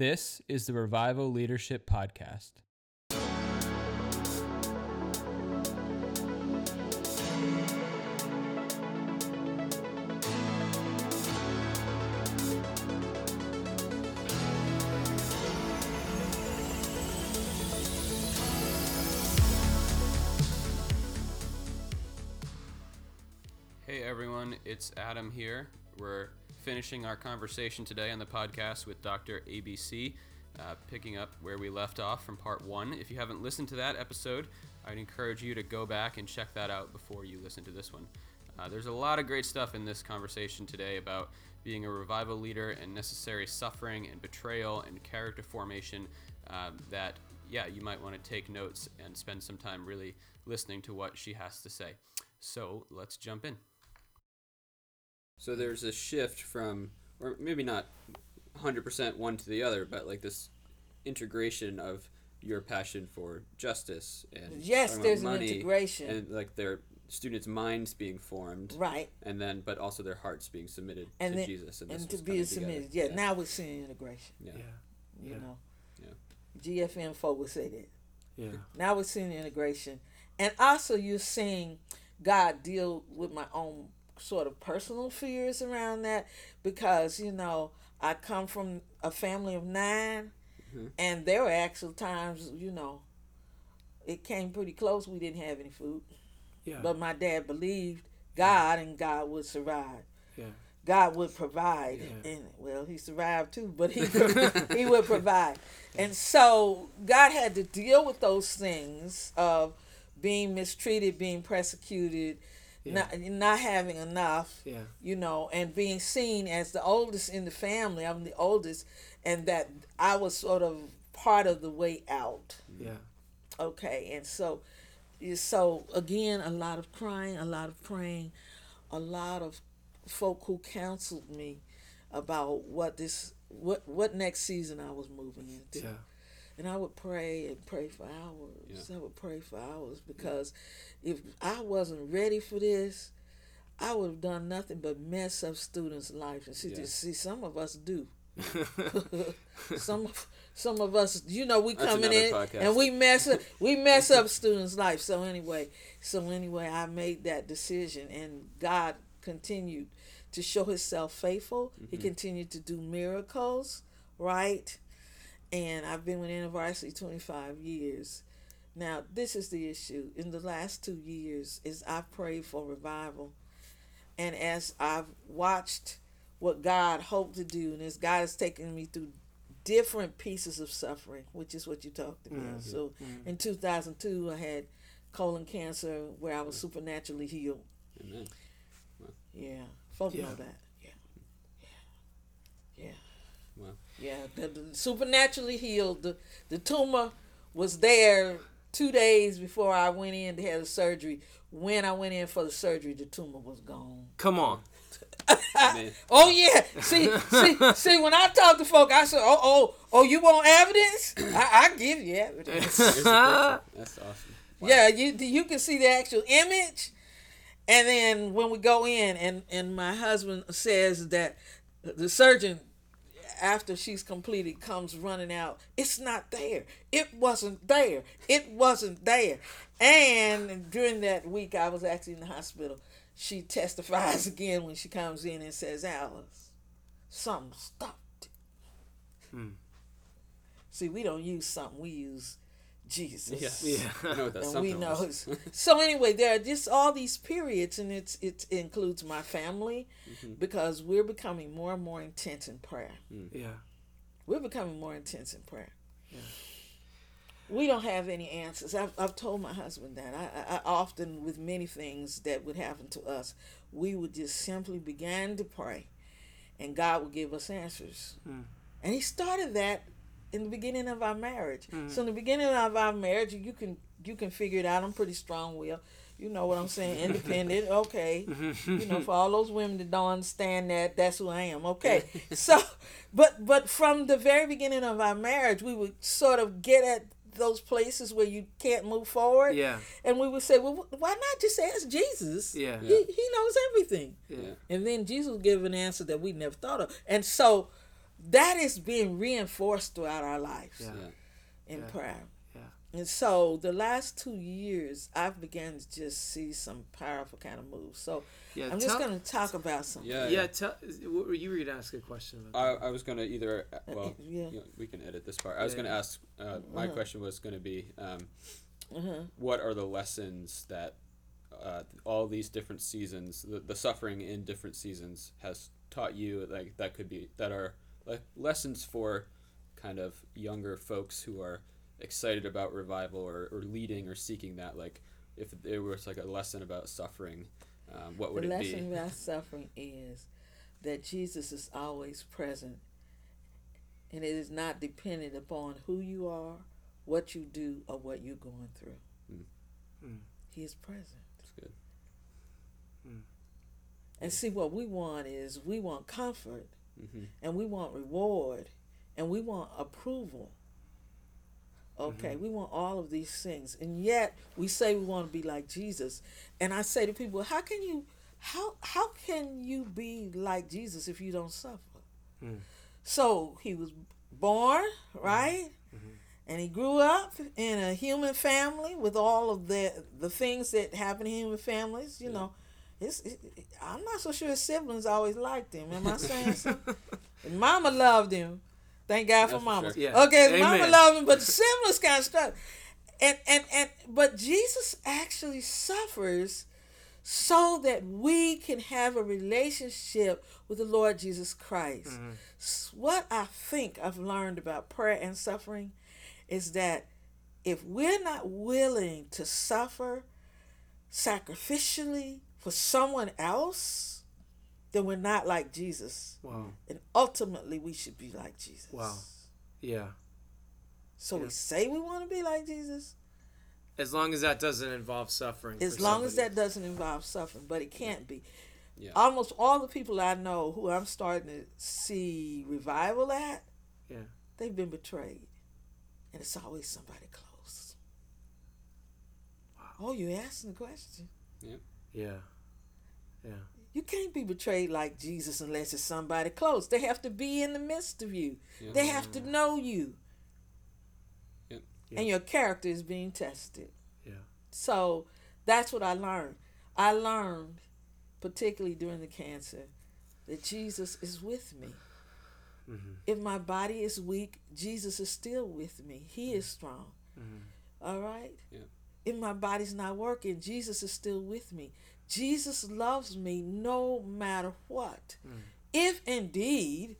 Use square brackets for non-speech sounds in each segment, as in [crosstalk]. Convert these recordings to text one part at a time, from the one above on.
This is the Revival Leadership Podcast. Hey everyone, it's Adam here. We're finishing our conversation today on the podcast with Dr. ABC, uh, picking up where we left off from part one. If you haven't listened to that episode, I'd encourage you to go back and check that out before you listen to this one. Uh, there's a lot of great stuff in this conversation today about being a revival leader and necessary suffering and betrayal and character formation uh, that, yeah, you might want to take notes and spend some time really listening to what she has to say. So let's jump in. So there's a shift from, or maybe not 100% one to the other, but like this integration of your passion for justice and Yes, talking about there's an money integration. and like their students' minds being formed, Right. and then but also their hearts being submitted And to then, Jesus and, this and to be submitted. together. Yeah, now we're seeing integration. yeah, Yeah. You Yeah. know. Yeah. GFM folk would say that. Yeah. Now we're seeing integration. And also you're seeing God deal with my own sort of personal fears around that because, you know, I come from a family of 9 Mhm. and there were actual times, you know, it came pretty close we didn't have any food. Yeah. But my dad believed God and God would survive. yeah. God would provide, Yeah. and well, he survived too, but he [laughs] he would provide, and so God had to deal with those things of being mistreated, being persecuted, Yeah. not not having enough, Yeah. you know, and being seen as the oldest in the family. I'm the oldest, and that I was sort of part of the way out. Yeah. Okay, and so, so again, a lot of crying, a lot of praying, a lot of folk who counseled me about what this, what what next season I was moving into, Yeah. And I would pray and pray for hours. Yeah. I would pray for hours because if I wasn't ready for this, I would have done nothing but mess up students' lives. And see, Yeah. see, some of us do. [laughs] some of some of us, you know, we That's coming in podcast. and we mess up we mess up students' life. So anyway, so anyway, I made that decision, and God continued to show Himself faithful. He Mm-hmm. continued to do miracles, right? And I've been with twenty five years. Now this is the issue. In the last two years, is I've prayed for revival, and as I've watched what God hoped to do, and as God has taken me through different pieces of suffering, which is what you talked about. Mhm. So in 2002, I had colon cancer where I was supernaturally healed. Amen. Yeah, folk Yeah. know that. Yeah, yeah, yeah. Wow. Yeah, the, the supernaturally healed. The the tumor was there two days before I went in to have the surgery. When I went in for the surgery, the tumor was gone. Come on. [laughs] Oh yeah. See, see, see. When I talk to folk, I say, "Oh, oh, oh, you want evidence? I, I give you evidence." Here's the picture. That's awesome. Wow. Yeah, you you can see the actual image, and then when we go in, and and my husband says that the surgeon, after she's completed, comes running out. It's not there. It wasn't there. It wasn't there. And during that week, I was actually in the hospital. She testifies [laughs] again when she comes in and says, "Alice, something stopped." Hmm. See, we don't use something. We use Jesus Yeah. Yeah. [laughs] I know that and we know [laughs] so anyway there are just all these periods and it's it includes my family Mm-hmm. because we're becoming more and more intense in prayer Yeah. we're becoming more intense in prayer we don't have any answers I've, I've told my husband that I, I, I often with many things that would happen to us we would just simply begin to pray and god would give us answers Hmm. and he started that in the beginning of our marriage. Hmm. So in the beginning of our marriage, you can you can figure it out. I'm pretty strong willed. You know what I'm saying? [laughs] Independent. Okay. you know, for all those women that don't understand that, that's who I am. Okay. [laughs] so, but but from the very beginning of our marriage, we would sort of get at those places where you can't move forward. Yeah. And we would say, well, why not just ask Jesus? Yeah. He, he knows everything. Yeah. And then Jesus gave an answer that we never thought of. And so that is being reinforced throughout our lives Yeah. Yeah. in Yeah. prayer. Yeah. And so the last two years, I've begun to just see some powerful kind of moves. So Yeah. I'm just going to talk about some. Yeah. Yeah. Tell. What were you were gonna ask a question about? I, I was gonna either uh, well [laughs] yeah. you know, we can edit this part. I was Yeah. gonna ask. Uh, my Uh-huh. question was gonna be, um, Uh-huh. what are the lessons that uh, all these different seasons, the, the suffering in different seasons, has taught you? Like that could be that are like lessons for kind of younger folks who are excited about revival or, or leading or seeking that. Like if there was like a lesson about suffering, um, what would the it lesson be? about suffering is that Jesus is always present, and it is not dependent upon who you are, what you do, or what you're going through. Mm. Mm. He is present. That's good. And see, what we want is we want comfort, hmm and we want reward, and we want approval. Okay, we want all of these things, and yet we say we want to be like Jesus. And I say to people, how can you, how how can you be like Jesus if you don't suffer? Hmm. So he was born, right, and he grew up in a human family with all of the the things that happen in human families. You Yeah. know, it's, it, it- I'm not so sure his siblings always liked him. Am I saying something? [laughs] Mama loved him. Thank God for That's for mamas. sure. Yeah. Okay, his mama loved him, but the siblings kind of struck. And and and but Jesus actually suffers so that we can have a relationship with the Lord Jesus Christ. Mm-hmm. S- What I think I've learned about prayer and suffering is that if we're not willing to suffer sacrificially for someone else, then we're not like Jesus. Wow. And ultimately, we should be like Jesus. Wow. Yeah. So Yeah. we say we want to be like Jesus, As long as that doesn't involve suffering. as long as that doesn't involve suffering, but it can't be. Yeah. Almost all the people I know who I'm starting to see revival at, Yeah. they've been betrayed. And it's always somebody close. Oh, you're asking the question. Yeah. Yeah. You can't be betrayed like Jesus unless it's somebody close. They have to be in the midst of you. Yeah. They have to know you. Yep. And your character is being tested. Yeah. So that's what I learned. I learned, particularly during the cancer, that Jesus is with me. Mm-hmm. If my body is weak, Jesus is still with me. He is strong. Mm-hmm. All right? Yeah. If my body's not working, Jesus is still with me. Jesus loves me no matter what. Mm. If indeed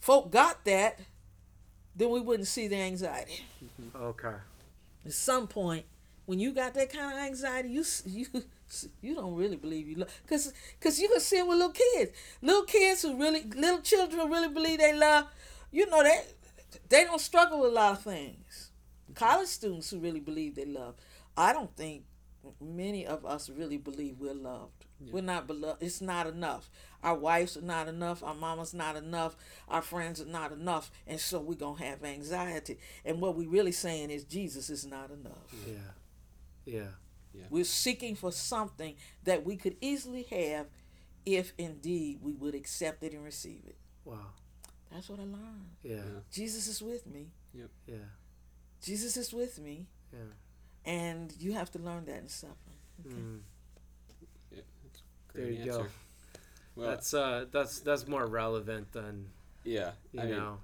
folk got that, then we wouldn't see the anxiety. Mm-hmm. Okay. At some point, when you got that kind of anxiety, you you [laughs] you don't really believe you love, cause cause you can see it with little kids, little kids who really little children who really believe they love. You know they they don't struggle with a lot of things. College students who really believe they love. I don't think many of us really believe we're loved. We're not beloved. It's not enough. Our wives are not enough. Our mama's not enough. Our friends are not enough. And so we're going to have anxiety. And what we're really saying is Jesus is not enough. Yeah. Yeah. Yeah. We're seeking for something that we could easily have if indeed we would accept it and receive it. Wow. That's what I learned. Yeah. Jesus is with me. Yep. Yeah. Jesus is with me. Yeah. And you have to learn that in suffering. Mm. Yeah, that's There great you go. Well, That's uh that's that's more relevant than yeah. you I mean, know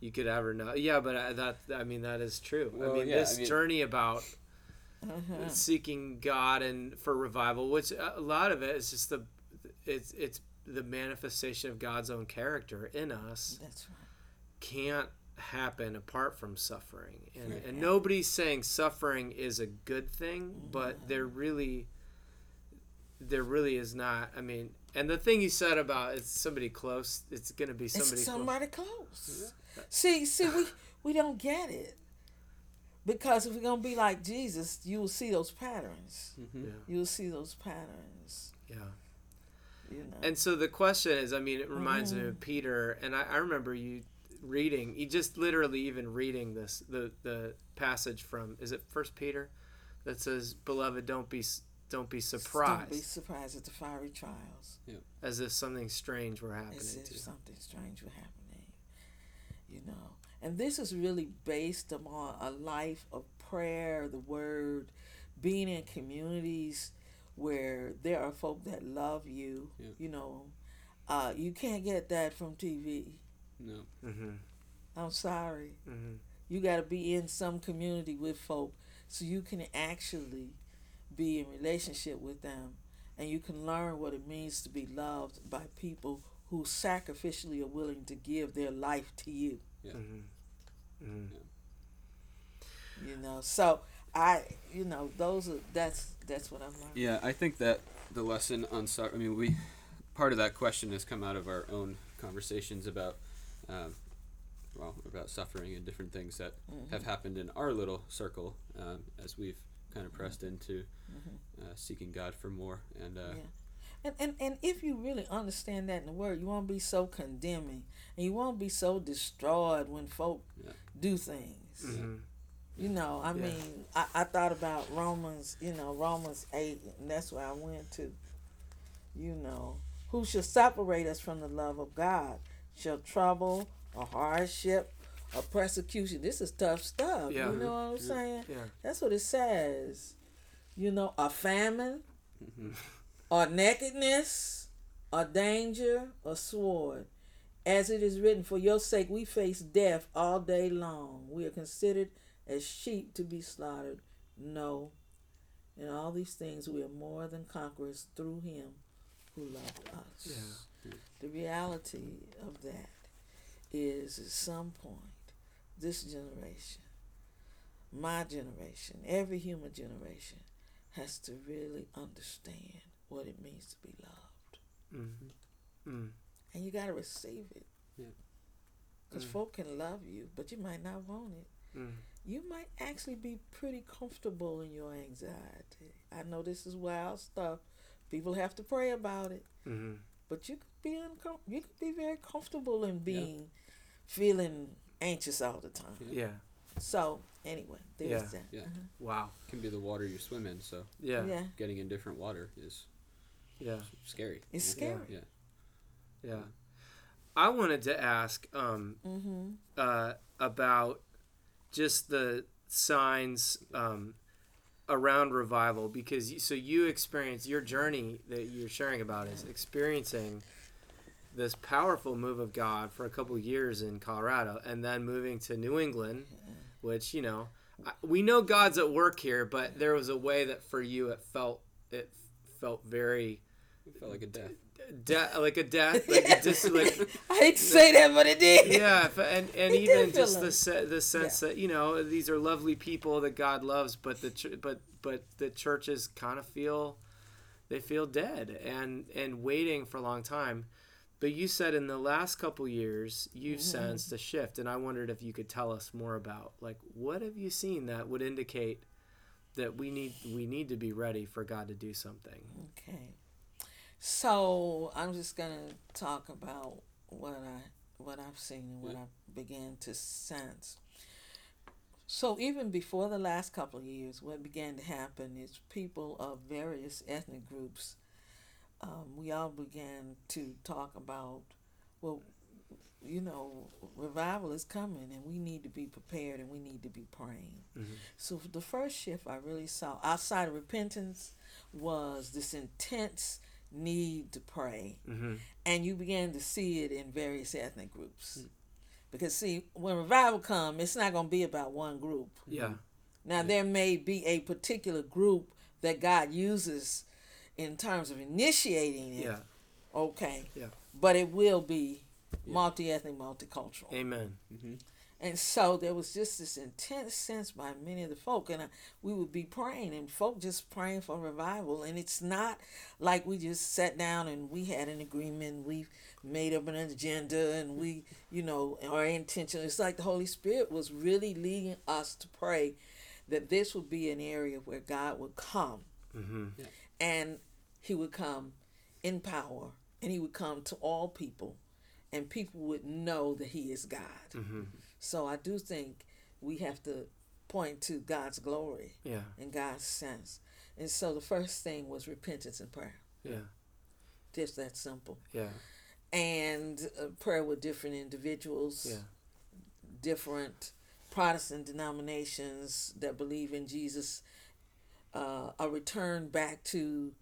you could ever know. Yeah, but I, that I mean that is true. Well, I mean yeah, this I mean- journey about Uh-huh. seeking God and for revival, which a lot of it is just the it's it's the manifestation of God's own character in us That's right. can't happen apart from suffering. And Right. and nobody's saying suffering is a good thing, but there really there really is not. I mean, and the thing you said about it's somebody close, it's going to be somebody it's close. somebody close. See, see, we we don't get it because if we're gonna be like Jesus, you will see those patterns. mhm. Yeah. You will see those patterns. Yeah. You know. And so the question is, I mean, it reminds me of Peter, and I, I remember you reading, you just literally even reading this, the the passage from, is it First Peter, that says, "Beloved, don't be don't be surprised, Don't be surprised at the fiery trials. Yeah. as if something strange were happening As if to you." something strange were happening. You know, and this is really based upon a life of prayer, the word, being in communities where there are folk that love you. Yeah. You know, uh, you can't get that from TV. No. Mm-hmm. I'm sorry. Mm-hmm. You got to be in some community with folk so you can actually be in relationship with them and you can learn what it means to be loved by people who sacrificially are willing to give their life to you. Mm-hmm. Mm-hmm. You know, so I, you know, those are that's that's what I've learned. Yeah, I think that the lesson on sorrow. I mean, we part of that question has come out of our own conversations about, um, well, about suffering and different things that Mm-hmm. have happened in our little circle um, as we've kind of pressed into uh, seeking God for more. And uh, Mm-hmm. Yeah. And, and and if you really understand that in the word, you won't be so condemning and you won't be so destroyed when folk Yeah. do things. Mm-hmm. You know, I Yeah. mean, I, I thought about Romans, you know, Romans 8, and that's where I went to. You know, who shall separate us from the love of God? Shall trouble or hardship or persecution? This is tough stuff. Yeah. You know what I'm saying? Yeah. That's what it says. You know, a famine, Mhm. or nakedness, or danger, or sword. As it is written, for your sake we face death all day long. We are considered as sheep to be slaughtered. No. In all these things we are more than conquerors through him who loved us. Yeah. The reality of that is at some point, this generation, my generation, every human generation, has to really understand what it means to be loved. Mm-hmm. Mm. And you got to receive it. Yeah. Because Mm. folk can love you, but you might not want it. Mm. You might actually be pretty comfortable in your anxiety. I know this is wild stuff. People have to pray about it. Mm-hmm. But you could be uncom- you could be very comfortable in being feeling anxious all the time. Yeah. So anyway, there's Yeah. that. Yeah. Uh-huh. Wow. can be the water you swim in. So Yeah. Yeah. getting in different water is Yeah. scary. It's Yeah. scary. Yeah. Yeah. I wanted to ask um, Mm-hmm. uh, about just the signs um, around revival because you, so you experience your journey that you're sharing about is experiencing this powerful move of God for a couple years in Colorado and then moving to New England, which you know we know God's at work here, but there was a way that for you it felt it felt very It felt like a death. De- like a death, [laughs] like a dis- like I hate to say that, but it did. yeah, and [laughs] and It even just the se- the sense that you know these are lovely people that God loves, but the ch- but but the churches kind of feel they feel dead and and waiting for a long time. But you said in the last couple years you've Mm-hmm. sensed a shift, and I wondered if you could tell us more about like what have you seen that would indicate that we need we need to be ready for God to do something. Okay. So I'm just gonna talk about what I what I've seen and what I began to sense. So even before the last couple of years, what began to happen is people of various ethnic groups, um, we all began to talk about, well, you know, revival is coming and we need to be prepared and we need to be praying. Mhm. So the first shift I really saw outside of repentance was this intense need to pray. Mm-hmm. And you began to see it in various ethnic groups. Because see, when revival come, it's not going to be about one group. Yeah. Now there may be a particular group that God uses in terms of initiating it. Yeah. Okay. Yeah. But it will be multi-ethnic, multicultural. Amen. Mm-hmm. And so there was just this intense sense by many of the folk, and uh, we would be praying, and folk just praying for revival. And it's not like we just sat down and we had an agreement, we made up an agenda, and we, you know, our intention. It's like the Holy Spirit was really leading us to pray that this would be an area where God would come, Mm-hmm. and He would come in power, and He would come to all people, and people would know that He is God. Mm-hmm. So I do think we have to point to God's glory Yeah. and God's sense. And so the first thing was repentance and prayer. Yeah. Just that simple. Yeah. And uh, prayer with different individuals. Yeah. different Protestant denominations that believe in Jesus, uh, a return back to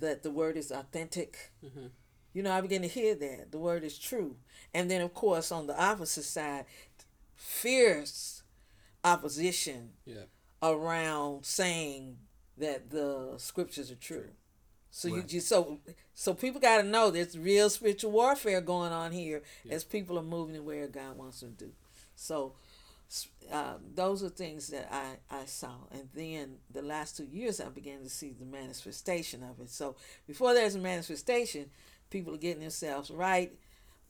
that the word is authentic. Mm-hmm. You know, I begin to hear that the word is true, and then of course on the opposite side, fierce opposition Yeah. around saying that the scriptures are true. So Right. you just so so people got to know there's real spiritual warfare going on here Yeah. as people are moving to where God wants them to do. So uh, those are things that I I saw, and then the last two years I began to see the manifestation of it. So before there's a manifestation, people are getting themselves right.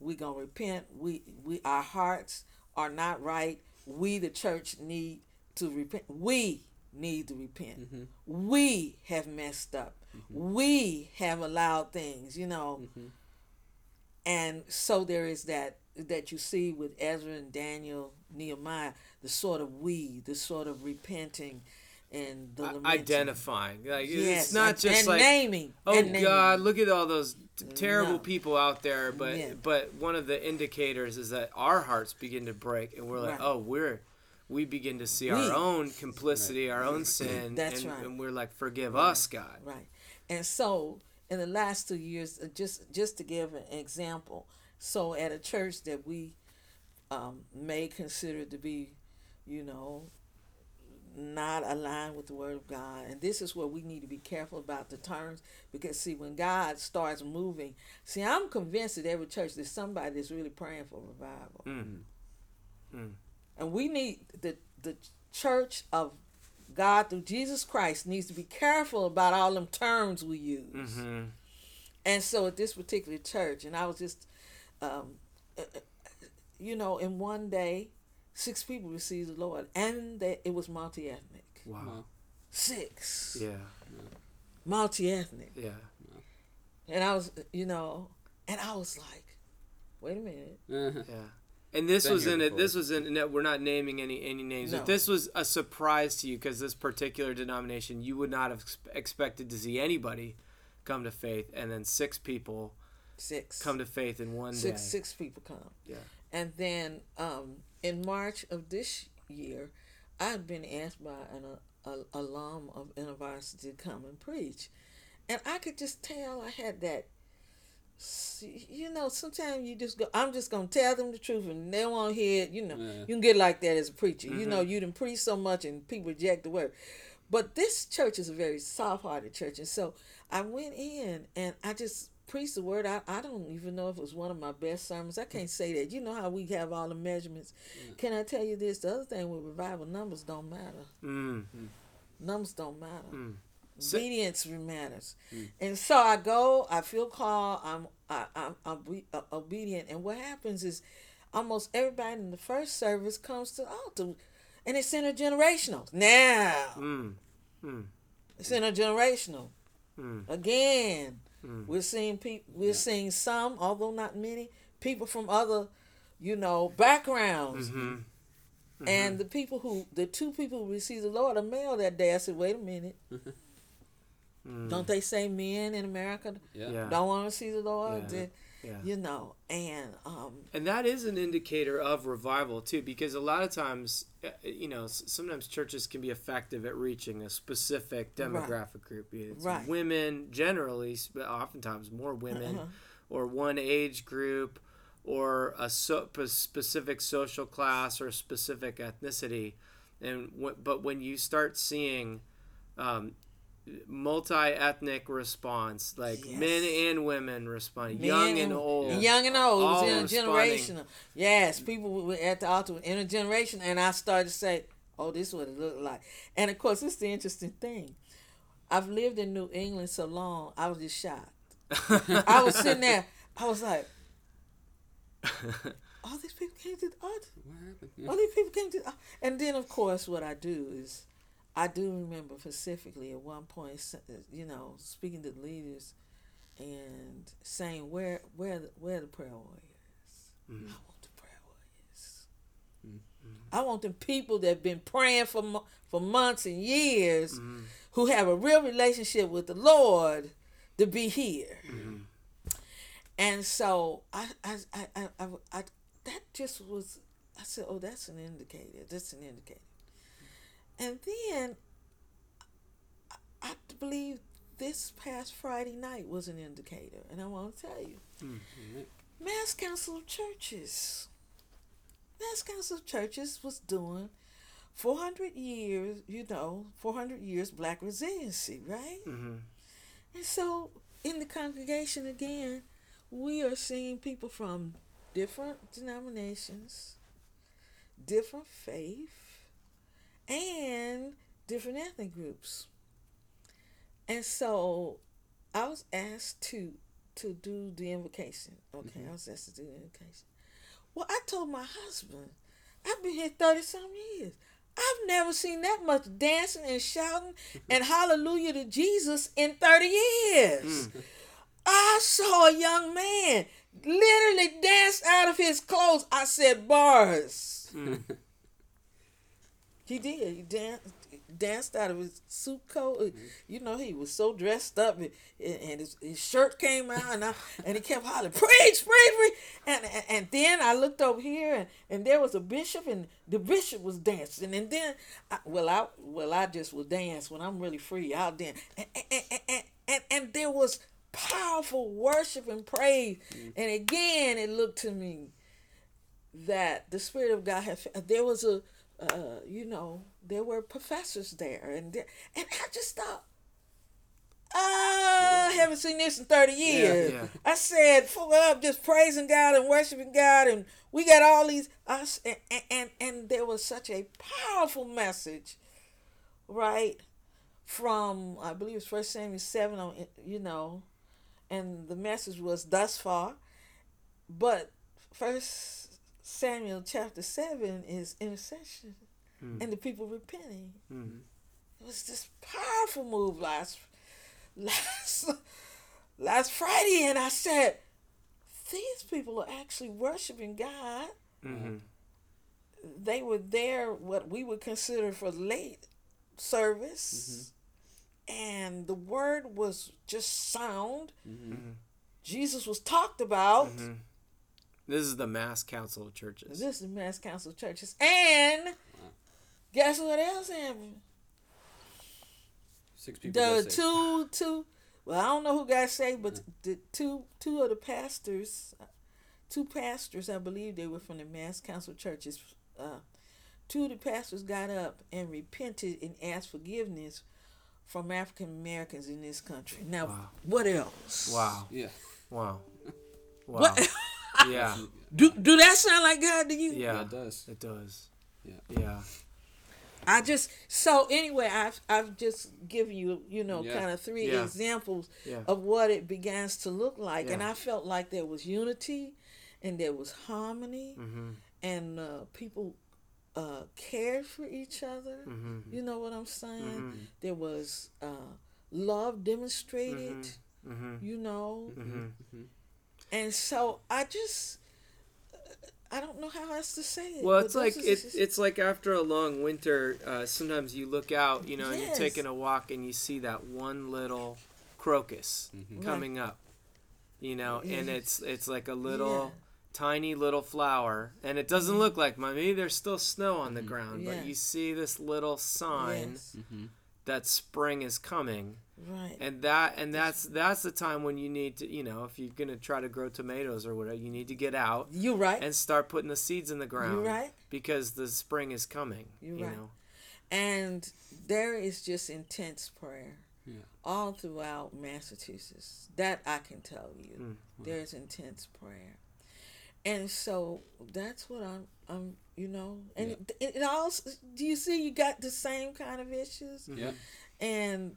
We're gonna repent. We we our hearts are not right. We the church need to repent. We need to repent. Mm-hmm. We have messed up. We have allowed things, you know. Mm-hmm. And so there is that that you see with Ezra and Daniel, Nehemiah, the sort of we, the sort of repenting and the I- lamenting. identifying. Like Yes, it's not and- just and like naming. oh and naming. God, look at all those t- terrible No. people out there. But Yeah. but one of the indicators is that our hearts begin to break, and we're like, Right. oh, we're we begin to see We. our own complicity, our own sin, That's and, right. and we're like, forgive us, God. Right. And so in the last two years, uh, just just to give an example, so at a church that we um, may consider to be, you know, not aligned with the word of God. And this is where we need to be careful about the terms because see when God starts moving, see I'm convinced that every church there's somebody that's really praying for revival. Mm. Mm. And we need the the church of God through Jesus Christ needs to be careful about all them terms we use. Mm-hmm. And so at this particular church, and I was just, um, uh, uh, you know, in one day, six people received the Lord, and they, it was multi ethnic. Wow. Wow. Six Yeah. multi ethnic, Yeah. and I was, you know, and I was like, wait a minute, Uh-huh. Yeah. And this Been was in it. This was in. no, We're not naming any any names. No. But this was a surprise to you because this particular denomination, you would not have expected to see anybody come to faith, and then six people six come to faith in one six day. six people come. Yeah. And then um, in March of this year, I had been asked by an uh, a, alum of InterVarsity to come and preach, and I could just tell I had that. You know, sometimes you just go. I'm just gonna tell them the truth, and they won't hear it. You know, Yeah. you can get like that as a preacher. You know, you done preach so much, and people reject the word. But this church is a very soft-hearted church, and so I went in and I just preached the word. I, I don't even know if it was one of my best sermons. I can't say that. You know how we have all the measurements. Can I tell you this? The other thing with revival, numbers don't matter. Mm. Numbers don't matter. Mm. So- Obedience matters. And so I go. I feel called. I'm I, I'm, I'm uh, obedient. And what happens is, almost everybody in the first service comes to the altar, and it's intergenerational. Now Mm. Mm. it's intergenerational. Mm. Again, Mm. we're seeing people. We're seeing some, although not many, people from other, you know, backgrounds. Mhm. And the people who, the two people who received the Lord are male that day. I said, wait a minute. [laughs] Mm. Don't they say men in America Yeah. Yeah. don't want to see the Lord? Yeah. You know, and um, And that is an indicator of revival too, because a lot of times, uh, you know, sometimes churches can be effective at reaching a specific demographic group. It's Right. women generally, but oftentimes more women, Uh-huh. or one age group, or a so, p- specific social class or specific ethnicity. And w- but when you start seeing um, multi-ethnic response, like Yes. men and women responding, men young and old, and young and old, All it responding. intergenerational. Yes, people were at the altar were intergenerational, and I started to say, "Oh, this is what it looked like." And of course, this is the interesting thing. I've lived in New England so long, I was just shocked. [laughs] I was sitting there, I was like, [laughs] "All these people came to the altar." What happened? All these people came to, and then of course what I do is, I do remember specifically at one point, you know, speaking to the leaders, and saying where where the, where the prayer warriors. Mm-hmm. I want the prayer warriors. Mm-hmm. I want the people that have been praying for for months and years, mm-hmm. who have a real relationship with the Lord, to be here. And so I I, I, I, I, I that just was I said, "Oh, that's an indicator. That's an indicator." And then I, believe this past Friday night was an indicator, and I want to tell you, Mass Council of Churches, Mass Council of Churches was doing 400 years, you know, 400 years Black resiliency, right? Mm-hmm. And so in the congregation again, we are seeing people from different denominations, different faith, and different ethnic groups. And so I was asked to to do the invocation. Okay, mm-hmm. I was asked to do the invocation. Well, I told my husband, I've been here 30 some years. I've never seen that much dancing and shouting mm-hmm. and hallelujah to Jesus in 30 years. Mm. I saw a young man literally dance out of his clothes. I said, bars. Mm. [laughs] He did. He danced, danced out of his suit coat. Uh, you know, he was so dressed up, and, and his, his shirt came out, and I, and he kept hollering, "Preach, preach, preach!" And, and and then I looked over here, and, and there was a bishop, and the bishop was dancing, and then, I, well, I well I just will dance when I'm really free. I'll dance, and and and and, and, and there was powerful worship and praise, mm-hmm. and again it looked to me that the spirit of God had. There was a uh, you know, there were professors there, and there, and I just thought, "Ah, I haven't seen this in thirty years. yeah. I said, full up, just praising God and worshiping God, and we got all these us, and and and, and there was such a powerful message, right, from I believe it's First Samuel seven on you know, and the message was thus far, but First Samuel chapter 7 is intercession mm-hmm. and the people repenting. Mm-hmm. It was this powerful move last last [laughs] last Friday and I said these people are actually worshiping God. Mm-hmm. They were there what we would consider for late service. Mm-hmm. And the word was just sound. Jesus was talked about. This is the mass council of churches. This is Mass Council of Churches. And guess what else happened? Six people. The got two two well, I don't know who got saved, but the two two of the pastors two pastors, I believe they were from the Mass Council of Churches. Uh, two of the pastors got up and repented and asked forgiveness from African Americans in this country. Now, Wow. what else? Wow. Yeah. Wow. Wow. What [laughs] Yeah. [laughs] do do that sound like God to you? Yeah. Yeah, it does. It does. Yeah. Yeah. I just so anyway, I've I've just given you you know Yeah. kind of three Yeah. examples Yeah. of what it begins to look like, and I felt like there was unity, and there was harmony, Mm-hmm. and uh, people uh, cared for each other. Mm-hmm. You know what I'm saying? Mhm. There was uh, love demonstrated. Mm-hmm. You know, Mm-hmm. And so I just. I don't know how else to say it. Well, it's like this it's it's like after a long winter. Uh, sometimes you look out, you know, and you're taking a walk, and you see that one little crocus coming up, you know, and it's it's like a little Yeah. tiny little flower, and it doesn't look like mine. Maybe there's still snow on the ground, Yeah. but you see this little sign Yes, Mm-hmm. that spring is coming, right. and that and that's that's the time when you need to, you know, if you're gonna try to grow tomatoes or whatever, you need to get out You right. and start putting the seeds in the ground. You right. because the spring is coming. You're you right. know. And there is just intense prayer Yeah. all throughout Massachusetts. That I can tell you. Mm. There's intense prayer. And so that's what I'm, I'm you know, and Yeah. it, it all, do you see you got the same kind of issues? Yeah. And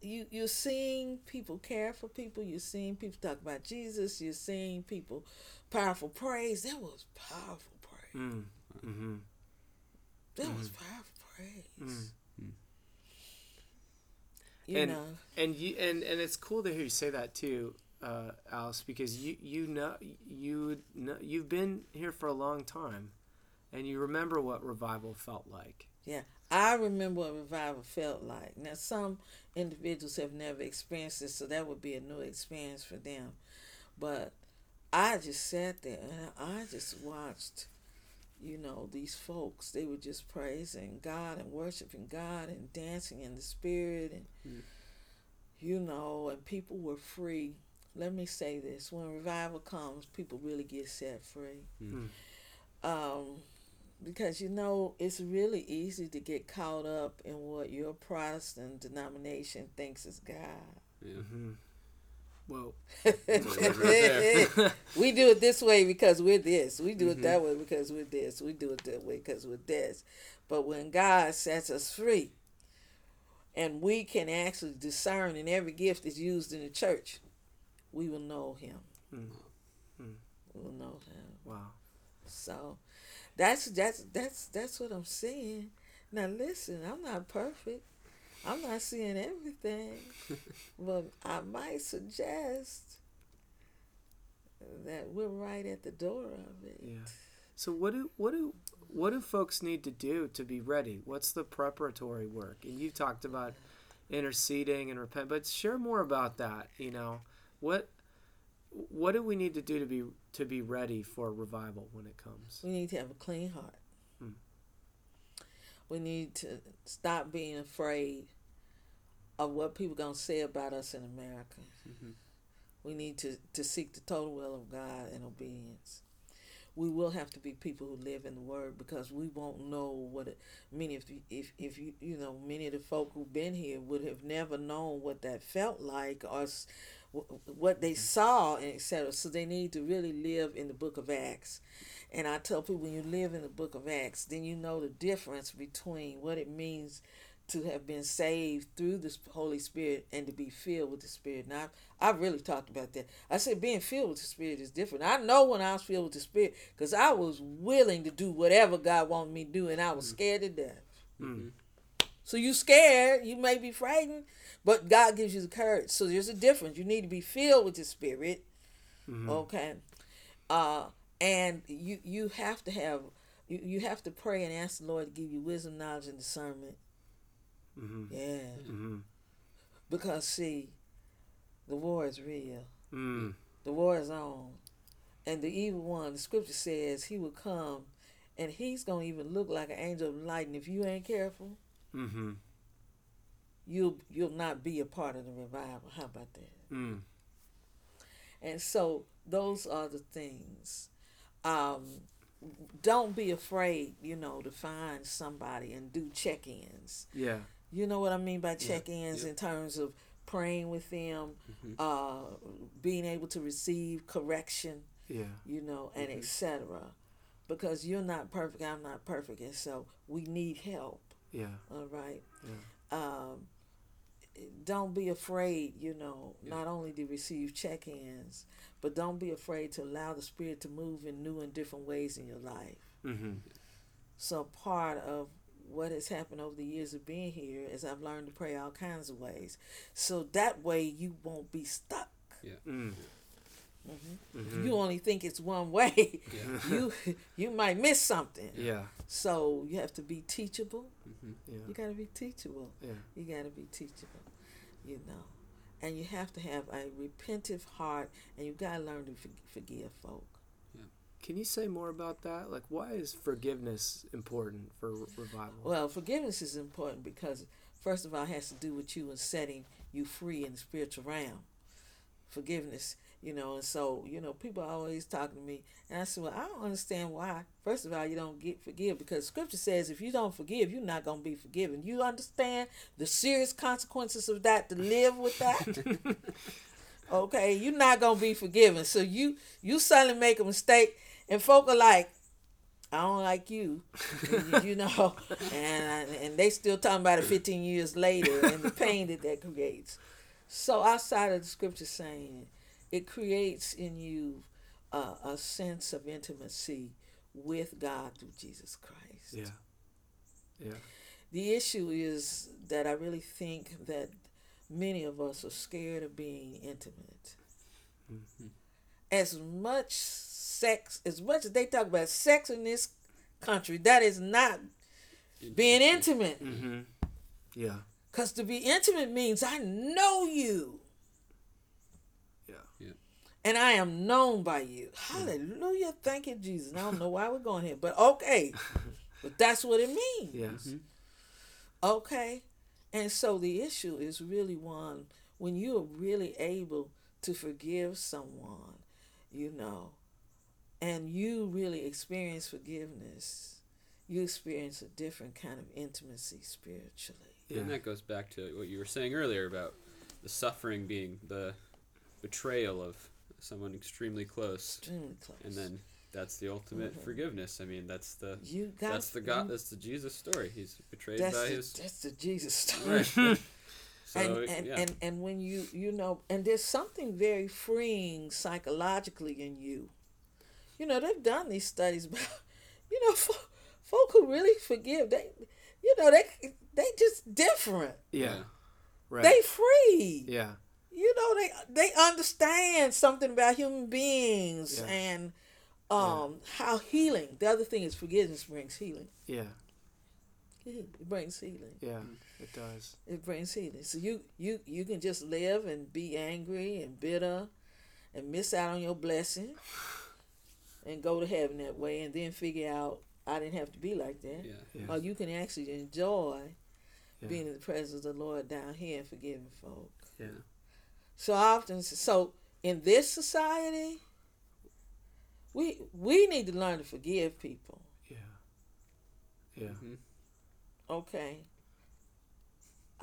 you, you're seeing people care for people. You're seeing people talk about Jesus. You're seeing people powerful praise. That was powerful praise. Mm. Mm-hmm. That was powerful praise. Mm. You And- know. And you and and it's cool to hear you say that too, uh, Alice, because you you know you know, you've been here for a long time, and you remember what revival felt like. Yeah, I remember what revival felt like. Now, some individuals have never experienced this, so that would be a new experience for them. But I just sat there and I just watched you know, these folks, they were just praising God and worshiping God and dancing in the spirit and Mm. you know, and people were free. Let me say this, when revival comes, people really get set free. Mm. Um because you know, it's really easy to get caught up in what your Protestant denomination thinks is God. Yeah. Mm-hmm. Whoa. [laughs] there. we do it this way because we're this. We do Mhm. it that way because we're this. We do it that way because we're this. But when God sets us free, and we can actually discern, and every gift is used in the church, we will know Him. Mm. Mm. We will know Him. Wow. So, that's that's that's that's what I'm saying. Now listen, I'm not perfect. I'm not seeing everything, [laughs] but I might suggest that we're right at the door of it. Yeah. So what do what do what do folks need to do to be ready? What's the preparatory work? And you talked about interceding and repent, but share more about that. You know, what what do we need to do to be to be ready for revival when it comes? We need to have a clean heart. Hmm. We need to stop being afraid of what people gonna say about us in America. Mhm. We need to, to seek the total will of God and obedience. We will have to be people who live in the Word because we won't know what it, many you, if if you you know many of the folk who've been here would have never known what that felt like or what they saw and etc. So they need to really live in the Book of Acts. And I tell people when you live in the Book of Acts, then you know the difference between what it means to have been saved through the Holy Spirit and to be filled with the Spirit. Now, I've really talked about that. I said being filled with the Spirit is different. I know when I was filled with the Spirit because I was willing to do whatever God wanted me to do, and I was scared to death. Mm. So you scared, you may be frightened, but God gives you the courage. So there's a difference. You need to be filled with the Spirit, Mhm. okay, uh, and you you have to have you, you have to pray and ask the Lord to give you wisdom, knowledge, and discernment. Mhm. Yeah. Mhm. Because see, the war is real. Mm. The war is on. And the evil one, the scripture says he will come and he's gonna even look like an angel of light. And if you ain't careful, Mhm. You'll you'll not be a part of the revival. How about that? Mm. And so those are the things. Um, don't be afraid, you know, to find somebody and do check ins. Yeah. You know what I mean by check ins yeah. in terms of praying with them, Mhm. uh, being able to receive correction, Yeah. you know, and Mhm. etc. Because you're not perfect, I'm not perfect, and so we need help. Yeah. All right. Yeah. Um, don't be afraid, you know, Yeah. not only to receive check ins, but don't be afraid to allow the Spirit to move in new and different ways in your life. Mhm. So, part of what has happened over the years of being here is I've learned to pray all kinds of ways. So that way you won't be stuck. Mm. If Mhm. you only think it's one way, [laughs] Yeah. you you might miss something. Yeah. So you have to be teachable. Mhm. Yeah. You got to be teachable. Yeah. You got to be teachable, you know. And you have to have a repentive heart, and you got to learn to for- forgive folk. Yeah. Can you say more about that? Like, why is forgiveness important for re- revival? Well, forgiveness is important because, first of all, it has to do with you and setting you free in the spiritual realm. Forgiveness, you know, and so, you know, people are always talking to me, and I said, Well, I don't understand why. First of all, you don't get forgive because scripture says if you don't forgive, you're not going to be forgiven. You understand the serious consequences of that to live with that? [laughs] okay, you're not going to be forgiven. So you, you suddenly make a mistake, and folk are like, I don't like you, you, you know, [laughs] and and they still talking about it 15 years later and the pain that that creates. So outside of the scripture saying, it creates in you uh, a sense of intimacy with God through Jesus Christ. yeah. Yeah. The issue is that I really think that many of us are scared of being intimate. Mhm. As much sex, as much as they talk about sex in this country, that is not being intimate. Mm-hmm. Yeah. Because to be intimate means I know you. Yeah. Yeah. and I am known by you. Hmm. Hallelujah. Thank you, Jesus. I don't know why we're going here, but okay. [laughs] but that's what it means. Yes. Mm-hmm. Okay. And so the issue is really one when you're really able to forgive someone, you know, and you really experience forgiveness, you experience a different kind of intimacy spiritually. Yeah. And that goes back to what you were saying earlier about the suffering being the betrayal of someone extremely close, Extremely close. and then that's the ultimate Mhm. forgiveness. I mean, that's the you got that's the God. That's the Jesus story. He's betrayed that's by the, his. that's the Jesus story. [laughs] [laughs] Right. so and and, yeah, and and when you you know and there's something very freeing psychologically in you you know they've done these studies [laughs] about you know fo- folk who really forgive they you know they they just different Yeah. Right. they free yeah. You know they they understand something about human beings Yeah. and um how healing the other thing is forgiveness brings healing Yeah. it brings healing Yeah. It does. it brings healing. So you you you can just live and be angry and bitter, and miss out on your blessing, [sighs] and go to heaven that way, and then figure out I didn't have to be like that. yeah, Yeah. Or you can actually enjoy Yeah. being in the presence of the Lord down here and forgiving folk. Yeah. So often, so in this society, we we need to learn to forgive people. Yeah. Yeah. Mhm. Okay.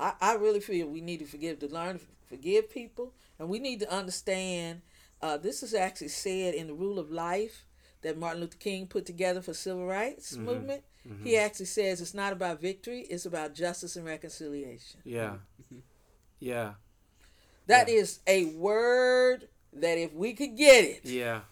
I, I really feel we need to forgive to learn to forgive people and we need to understand uh, this is actually said in the rule of life that Martin Luther King put together for civil rights Mhm. movement. Mhm. He actually says it's not about victory, it's about justice and reconciliation. Yeah. Yeah. That Yeah. is a word that if we could get it, Yeah.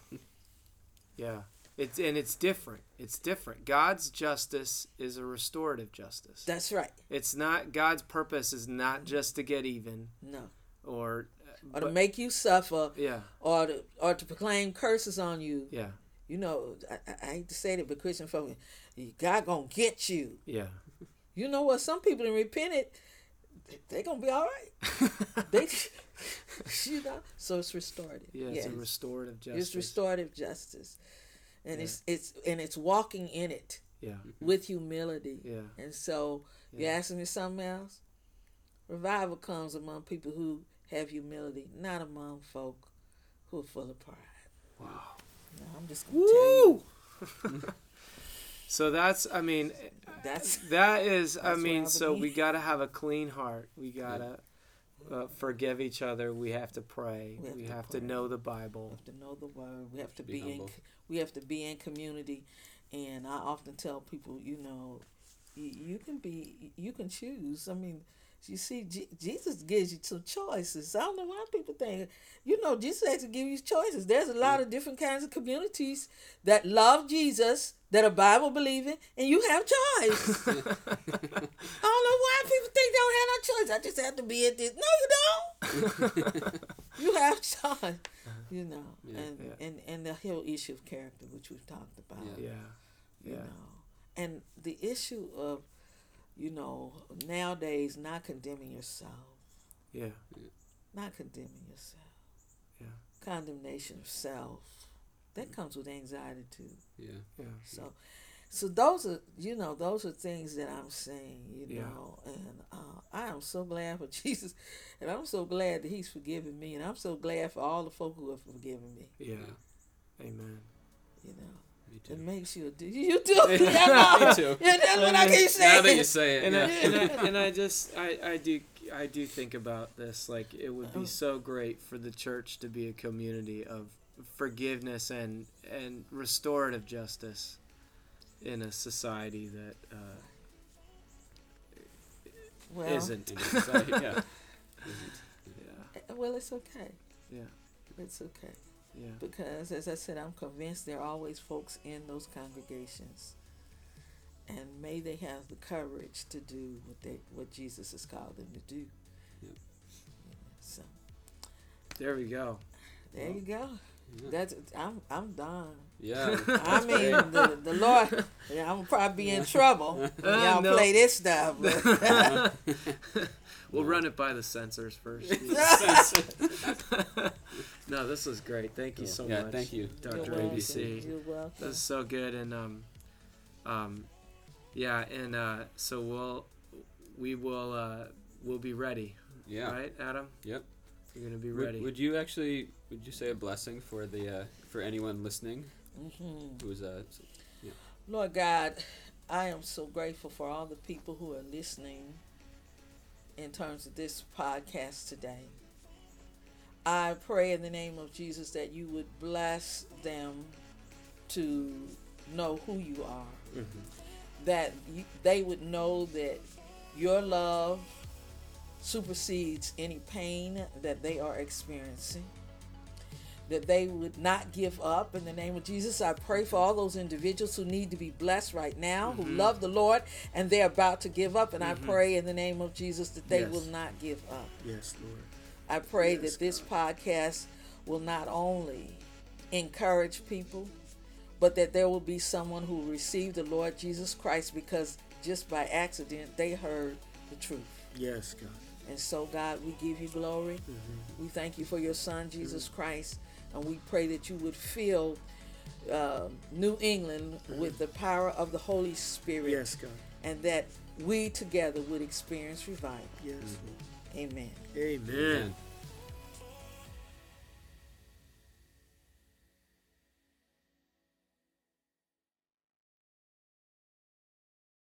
Yeah. It's and it's different. It's different. God's justice is a restorative justice. that's right. It's not God's purpose is not just to get even No. or uh, Or to but- make you suffer yeah. or to or to proclaim curses on you. Yeah. You know, I, I- hate to say that, but Christian folk, God gonna get you. Yeah. You know what? Some people that repented, they gonna be all right. [laughs] They, [laughs] you know, so it's restorative. yeah, it's a restorative justice. It's restorative justice, and Yeah. it's it's and it's walking in it Yeah. with humility. Yeah. And so you Yeah. asking me something else? Revival comes among people who have humility, not among folk who are full of pride. Wow. No, I'm just gonna tell you. [laughs] So that's I mean That's that is I That's what mean so we got to have a clean heart. We got to uh, forgive each other. We have to pray. We have We to have to know the Bible. We Bible. have to know the word. We have to Be be, in. We have to be in community, and I often tell people, you know, you, you can be, you can choose. I mean, you see, Je- Jesus gives you some choices. I don't know why people think, you know, Jesus has to give you choices. There's a lot of different kinds of communities that love Jesus, that are Bible believing, and you have choice. [laughs] I don't know why people think they don't have no choice. I just have to be at this. No, you don't. [laughs] you have choice. You know, Yeah. and, Yeah. and and the whole issue of character, which we've talked about. Yeah. Yeah. You Yeah. know, and the issue of, you know, nowadays not condemning yourself, Yeah. not condemning yourself. Yeah. Condemnation of self, that comes with anxiety too. yeah, Yeah. So, so those are you know those are things that I'm saying. You Yeah. know, and uh, I am so glad for [laughs] Jesus, and I'm so glad that He's forgiven me, and I'm so glad for all the folk who have forgiven me. Yeah. Amen. You know, me too. It makes you. Do you do? [laughs] Me yeah, too. [laughs] Yeah, that's what I keep saying. Now that saying. you say it, and, yeah. I, and, I, [laughs] and I just I, I do I do think about this like it would Oh. be so great for the church to be a community of forgiveness and and restorative justice in a society that uh, Well, isn't yeah. yeah uh, well, it's okay. Yeah. it's okay yeah because, as I said, I'm convinced there are always folks in those congregations, and may they have the courage to do what they what Jesus has called them to do. Yep. So there we go there you go. Yeah. That's I'm I'm done. Yeah. [laughs] I mean, the, the Lord, yeah, I'm probably be in trouble. when [laughs] Y'all no. play this stuff. [laughs] We'll run it by the censors first. no, this was great. Thank you Cool. so Yeah, much. thank you, You're Dr. welcome. ABC. You're welcome. This is so good and um um yeah, and uh so we'll we will uh we'll be ready. yeah. Right, Adam? Yep. You're gonna be Would, ready. would you actually would you say a blessing for the uh, for anyone listening Mhm. who's uh s- Lord God, I am so grateful for all the people who are listening in terms of this podcast today. I pray in the name of Jesus that you would bless them to know who you are, Mhm. that you, they would know that your love supersedes any pain that they are experiencing. That they would not give up in the name of Jesus. I pray for all those individuals who need to be blessed right now, who mm-hmm. love the Lord and they're about to give up. And I mm-hmm. pray in the name of Jesus that they Yes. will not give up. Yes, Lord. I pray Yes, that this podcast will not only encourage people, but that there will be someone who will receive the Lord Jesus Christ because just by accident they heard the truth. Yes, God. And so, God, we give you glory. Mm-hmm. We thank you for your Son, Jesus Christ. And we pray that you would fill uh, New England with the power of the Holy Spirit. Yes, God. And that we together would experience revival. Yes. Amen. Amen. Amen.